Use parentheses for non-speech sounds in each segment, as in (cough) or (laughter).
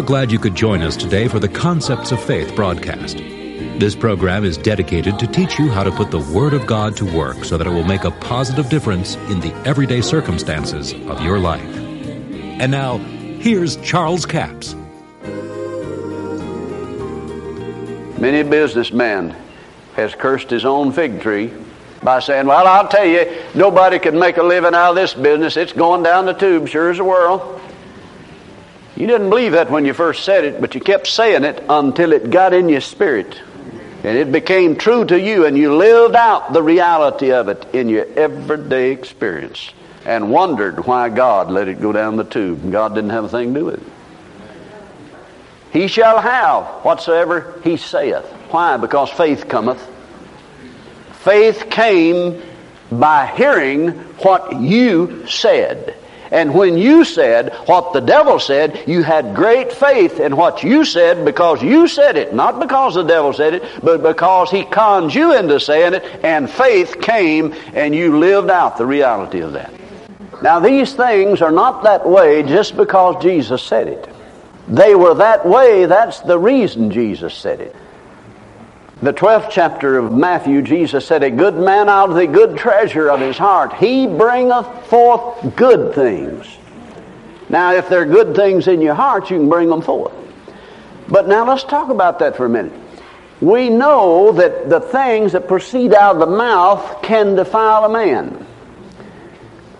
are glad you could join us today for the Concepts of Faith broadcast. This program is dedicated to teach you how to put the Word of God to work so that it will make a positive difference in the everyday circumstances of your life. And now, here's Charles Capps. Many a businessman has cursed his own fig tree by saying, Well, I'll tell you, nobody can make a living out of this business. It's going down the tube, sure as the world. You didn't believe that when you first said it, but you kept saying it until it got in your spirit. And it became true to you, and you lived out the reality of it in your everyday experience and wondered why God let it go down the tube. God didn't have a thing to do with it. He shall have whatsoever he saith. Why? Because faith cometh. Faith came by hearing what you said. And when you said what the devil said, you had great faith in what you said because you said it. Not because the devil said it, but because he conned you into saying it, and faith came and you lived out the reality of that. Now, these things are not that way just because Jesus said it. They were that way, that's the reason Jesus said it. The 12th chapter of Matthew, Jesus said, A good man out of the good treasure of his heart, he bringeth forth good things. Now, if there are good things in your heart, you can bring them forth. But now let's talk about that for a minute. We know that the things that proceed out of the mouth can defile a man.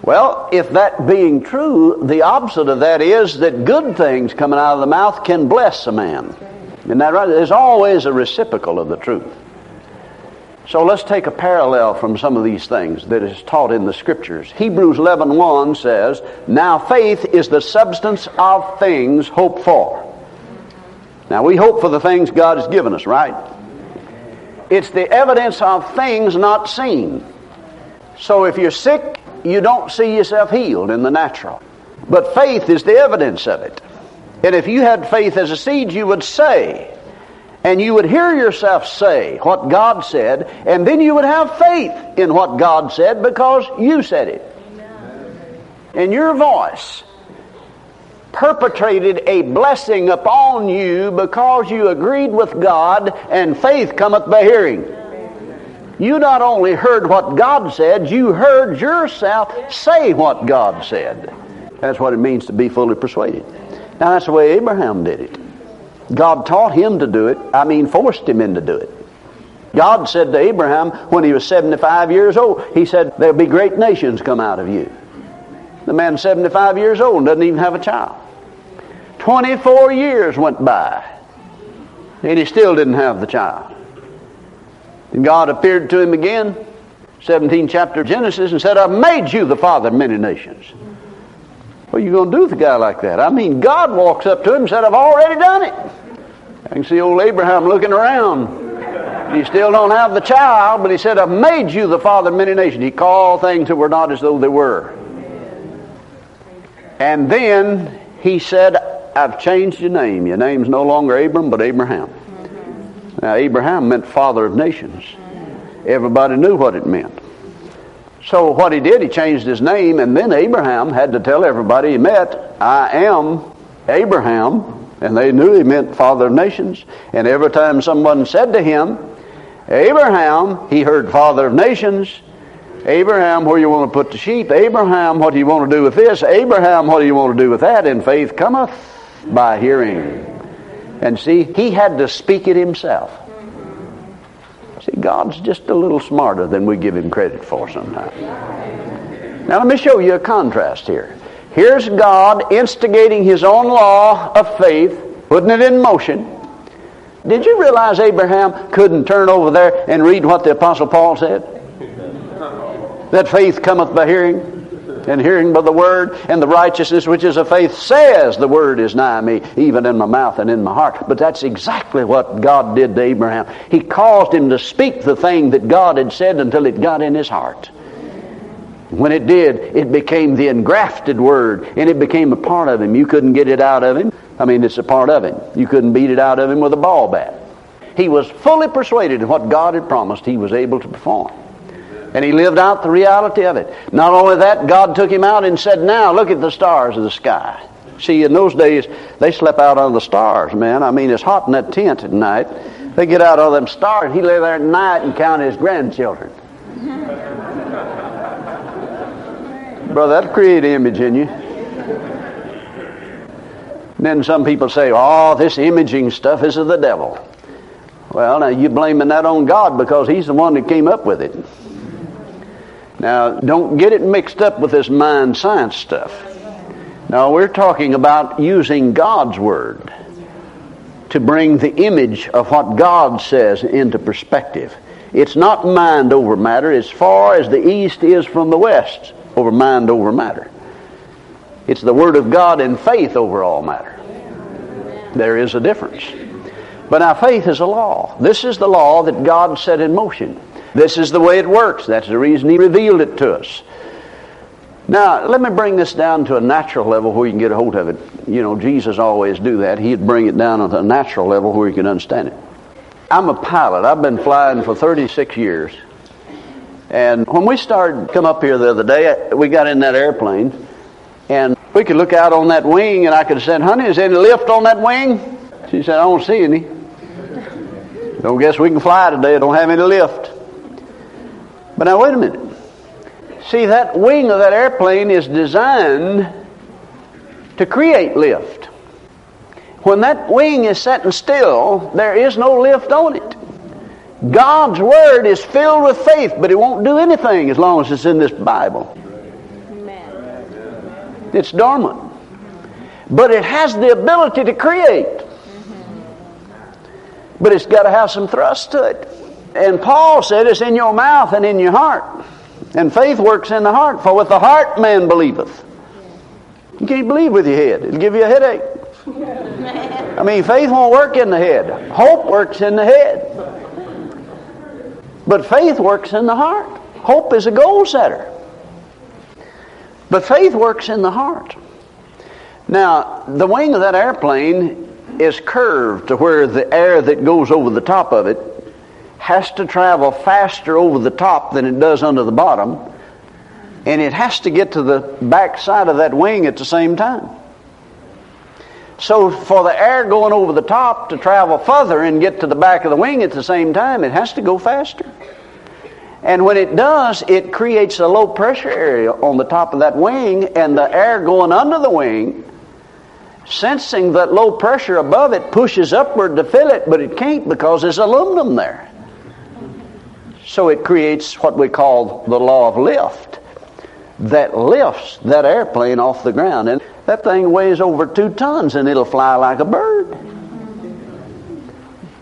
Well, if that being true, the opposite of that is that good things coming out of the mouth can bless a man. Isn't that right? There's always a reciprocal of the truth. So let's take a parallel from some of these things that is taught in the scriptures. Hebrews 11:1 says, "Now faith is the substance of things hoped for." Now we hope for the things God has given us, right? It's the evidence of things not seen. So if you're sick, you don't see yourself healed in the natural. But faith is the evidence of it. And if you had faith as a seed, you would say, and you would hear yourself say what God said, and then you would have faith in what God said because you said it. And your voice perpetrated a blessing upon you because you agreed with God, and faith cometh by hearing. You not only heard what God said, you heard yourself say what God said. That's what it means to be fully persuaded. Now that's the way Abraham did it. God taught him to do it. I mean, forced him into do it. God said to Abraham when he was 75 years old, He said, There'll be great nations come out of you. The man's 75 years old and doesn't even have a child. 24 years went by, and he still didn't have the child. And God appeared to him again, 17th chapter of Genesis, and said, I've made you the father of many nations. What are you going to do with a guy like that? I mean, God walks up to him and said, I've already done it. I can see old Abraham looking around. He still don't have the child, but he said, I've made you the father of many nations. He called things that were not as though they were. And then he said, I've changed your name. Your name's no longer Abram, but Abraham. Now, Abraham meant father of nations. Everybody knew what it meant. So what he did, he changed his name, and then Abraham had to tell everybody he met, I am Abraham. And they knew he meant father of nations. And every time someone said to him, Abraham, he heard father of nations. Abraham, where you want to put the sheep? Abraham, what do you want to do with this? Abraham, what do you want to do with that? And faith cometh by hearing. And see, he had to speak it himself. See, God's just a little smarter than we give him credit for sometimes. Now, let me show you a contrast here. Here's God instigating his own law of faith, putting it in motion. Did you realize Abraham couldn't turn over there and read what the Apostle Paul said? That faith cometh by hearing and hearing by the word, and the righteousness which is of faith says the word is nigh me, even in my mouth and in my heart. But that's exactly what God did to Abraham. He caused him to speak the thing that God had said until it got in his heart. When it did, it became the engrafted word, and it became a part of him. You couldn't get it out of him. I mean, it's a part of him. You couldn't beat it out of him with a ball bat. He was fully persuaded in what God had promised he was able to perform. And he lived out the reality of it. Not only that, God took him out and said, Now look at the stars of the sky. See, in those days, they slept out under the stars, man. I mean, it's hot in that tent at night. They get out of them stars. and He lay there at night and count his grandchildren. (laughs) Brother, that'll create image in you. And then some people say, oh, this imaging stuff is of the devil. Well, now you're blaming that on God because He's the one that came up with it. Now, don't get it mixed up with this mind science stuff. Now, we're talking about using God's Word to bring the image of what God says into perspective. It's not mind over matter as far as the east is from the west over mind over matter. It's the Word of God and faith over all matter. There is a difference. But now faith is a law. This is the law that God set in motion. This is the way it works. That's the reason He revealed it to us. Now, let me bring this down to a natural level where you can get a hold of it. You know, Jesus always do that. He'd bring it down to a natural level where you can understand it. I'm a pilot. I've been flying for 36 years. And when we started come up here the other day, we got in that airplane, and we could look out on that wing, and I could said, "Honey, is there any lift on that wing?" She said, "I don't see any." Don't guess we can fly today. Don't have any lift. But now wait a minute. See, that wing of that airplane is designed to create lift. When that wing is sitting still, there is no lift on it. God's Word is filled with faith, but it won't do anything as long as it's in this Bible. Amen. It's dormant. But it has the ability to create. Mm-hmm. But it's got to have some thrust to it. And Paul said it's in your mouth and in your heart. And faith works in the heart, for with the heart man believeth. You can't believe with your head, it'll give you a headache. I mean, faith won't work in the head, hope works in the head. But faith works in the heart. Hope is a goal setter. But faith works in the heart. Now, the wing of that airplane is curved to where the air that goes over the top of it has to travel faster over the top than it does under the bottom, and it has to get to the back side of that wing at the same time. So, for the air going over the top to travel further and get to the back of the wing at the same time, it has to go faster. And when it does, it creates a low pressure area on the top of that wing, and the air going under the wing, sensing that low pressure above it, pushes upward to fill it, but it can't because there's aluminum there. So it creates what we call the law of lift that lifts that airplane off the ground. And that thing weighs over two tons and it'll fly like a bird.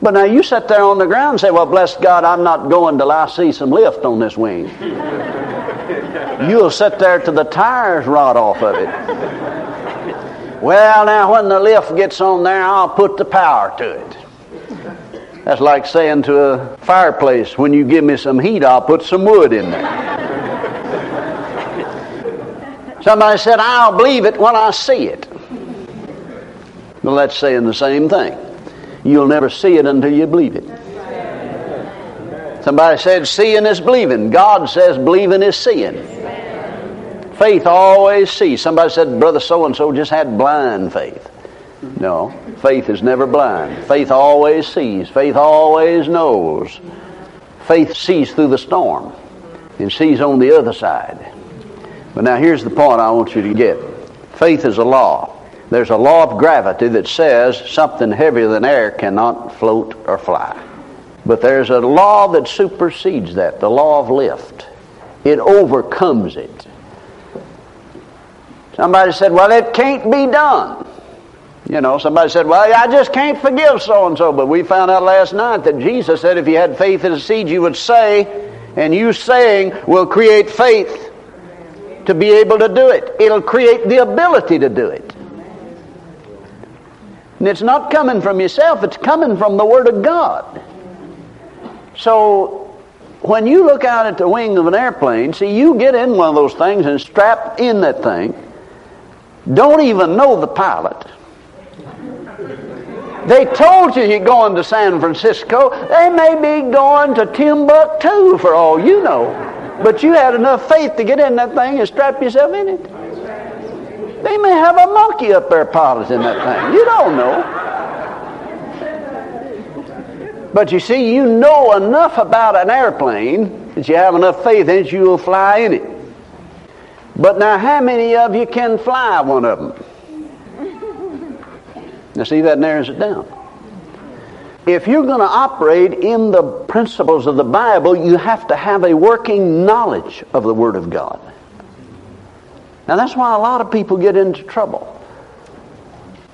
But now you sit there on the ground and say, Well, bless God, I'm not going till I see some lift on this wing. (laughs) You'll sit there till the tires rot off of it. Well, now when the lift gets on there, I'll put the power to it. That's like saying to a fireplace, when you give me some heat, I'll put some wood in there. Somebody said, I'll believe it when I see it. Well, that's saying the same thing. You'll never see it until you believe it. Somebody said, seeing is believing. God says believing is seeing. Faith always sees. Somebody said, Brother so and so just had blind faith. No, faith is never blind. Faith always sees. Faith always knows. Faith sees through the storm and sees on the other side. But now here's the point I want you to get faith is a law. There's a law of gravity that says something heavier than air cannot float or fly. But there's a law that supersedes that, the law of lift. It overcomes it. Somebody said, well, it can't be done. You know, somebody said, well, I just can't forgive so and so. But we found out last night that Jesus said if you had faith as a seed, you would say, and you saying will create faith to be able to do it. It'll create the ability to do it. And it's not coming from yourself, it's coming from the Word of God. So when you look out at the wing of an airplane, see, you get in one of those things and strap in that thing, don't even know the pilot. They told you you're going to San Francisco. They may be going to Timbuktu for all you know. But you had enough faith to get in that thing and strap yourself in it. They may have a monkey up there piloting that thing. You don't know. But you see, you know enough about an airplane that you have enough faith in it, you will fly in it. But now, how many of you can fly one of them? Now, see, that narrows it down. If you're going to operate in the principles of the Bible, you have to have a working knowledge of the Word of God. Now, that's why a lot of people get into trouble.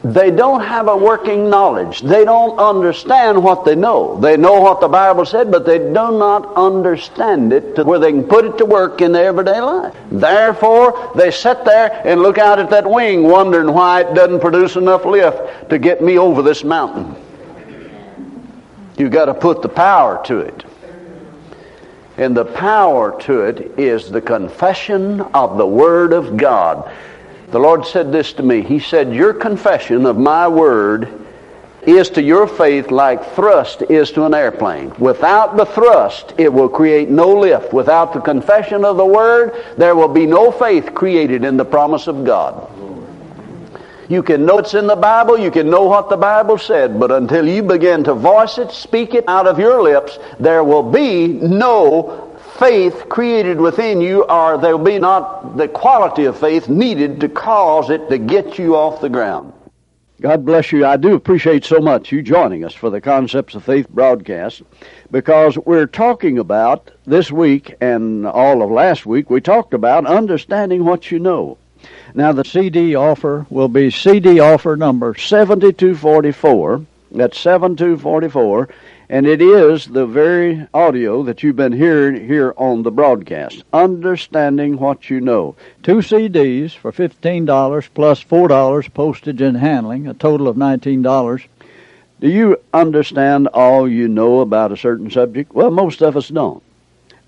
They don't have a working knowledge. They don't understand what they know. They know what the Bible said, but they do not understand it to where they can put it to work in their everyday life. Therefore, they sit there and look out at that wing wondering why it doesn't produce enough lift to get me over this mountain. You've got to put the power to it. And the power to it is the confession of the Word of God. The Lord said this to me. He said, Your confession of my word is to your faith like thrust is to an airplane. Without the thrust, it will create no lift. Without the confession of the word, there will be no faith created in the promise of God. You can know it's in the Bible, you can know what the Bible said, but until you begin to voice it, speak it out of your lips, there will be no faith created within you, or there will be not the quality of faith needed to cause it to get you off the ground. God bless you. I do appreciate so much you joining us for the Concepts of Faith broadcast because we're talking about this week and all of last week, we talked about understanding what you know. Now, the CD offer will be CD offer number 7244. That's 7244 and it is the very audio that you've been hearing here on the broadcast. Understanding what you know. Two CDs for $15 plus $4 postage and handling, a total of $19. Do you understand all you know about a certain subject? Well, most of us don't.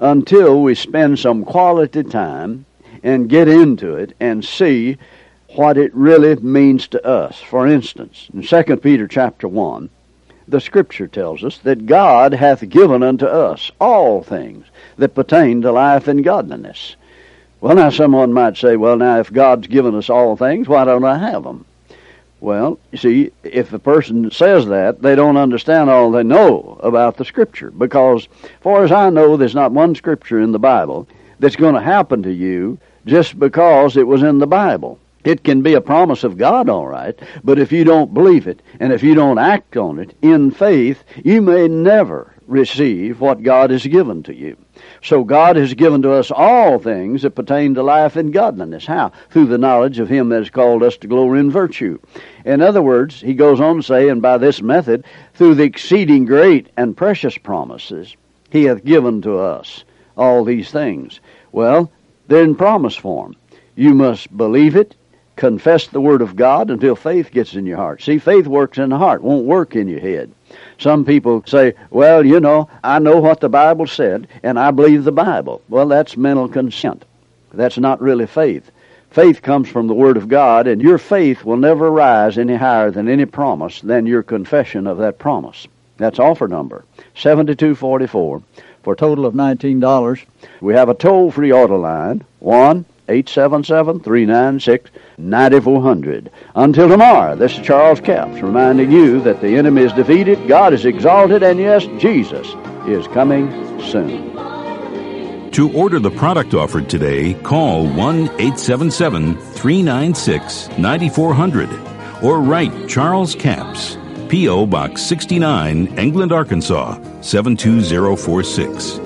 Until we spend some quality time and get into it and see what it really means to us. For instance, in 2 Peter chapter 1, the Scripture tells us that God hath given unto us all things that pertain to life and godliness. Well, now someone might say, well, now if God's given us all things, why don't I have them? Well, you see, if a person says that, they don't understand all they know about the Scripture. Because, far as I know, there's not one Scripture in the Bible that's going to happen to you just because it was in the Bible. It can be a promise of God, all right, but if you don't believe it and if you don't act on it in faith, you may never receive what God has given to you. So God has given to us all things that pertain to life and godliness. How? Through the knowledge of Him that has called us to glory and virtue. In other words, he goes on to say, and by this method, through the exceeding great and precious promises, He hath given to us all these things. Well, they're in promise form. You must believe it confess the Word of God until faith gets in your heart. See, faith works in the heart, won't work in your head. Some people say, well, you know, I know what the Bible said, and I believe the Bible. Well, that's mental consent. That's not really faith. Faith comes from the Word of God, and your faith will never rise any higher than any promise than your confession of that promise. That's offer number 7244 for a total of $19. We have a toll free order line 1 877 396 9400. Until tomorrow, this is Charles Capps reminding you that the enemy is defeated, God is exalted, and yes, Jesus is coming soon. To order the product offered today, call 1 877 396 9400 or write Charles Capps, P.O. Box 69, England, Arkansas 72046.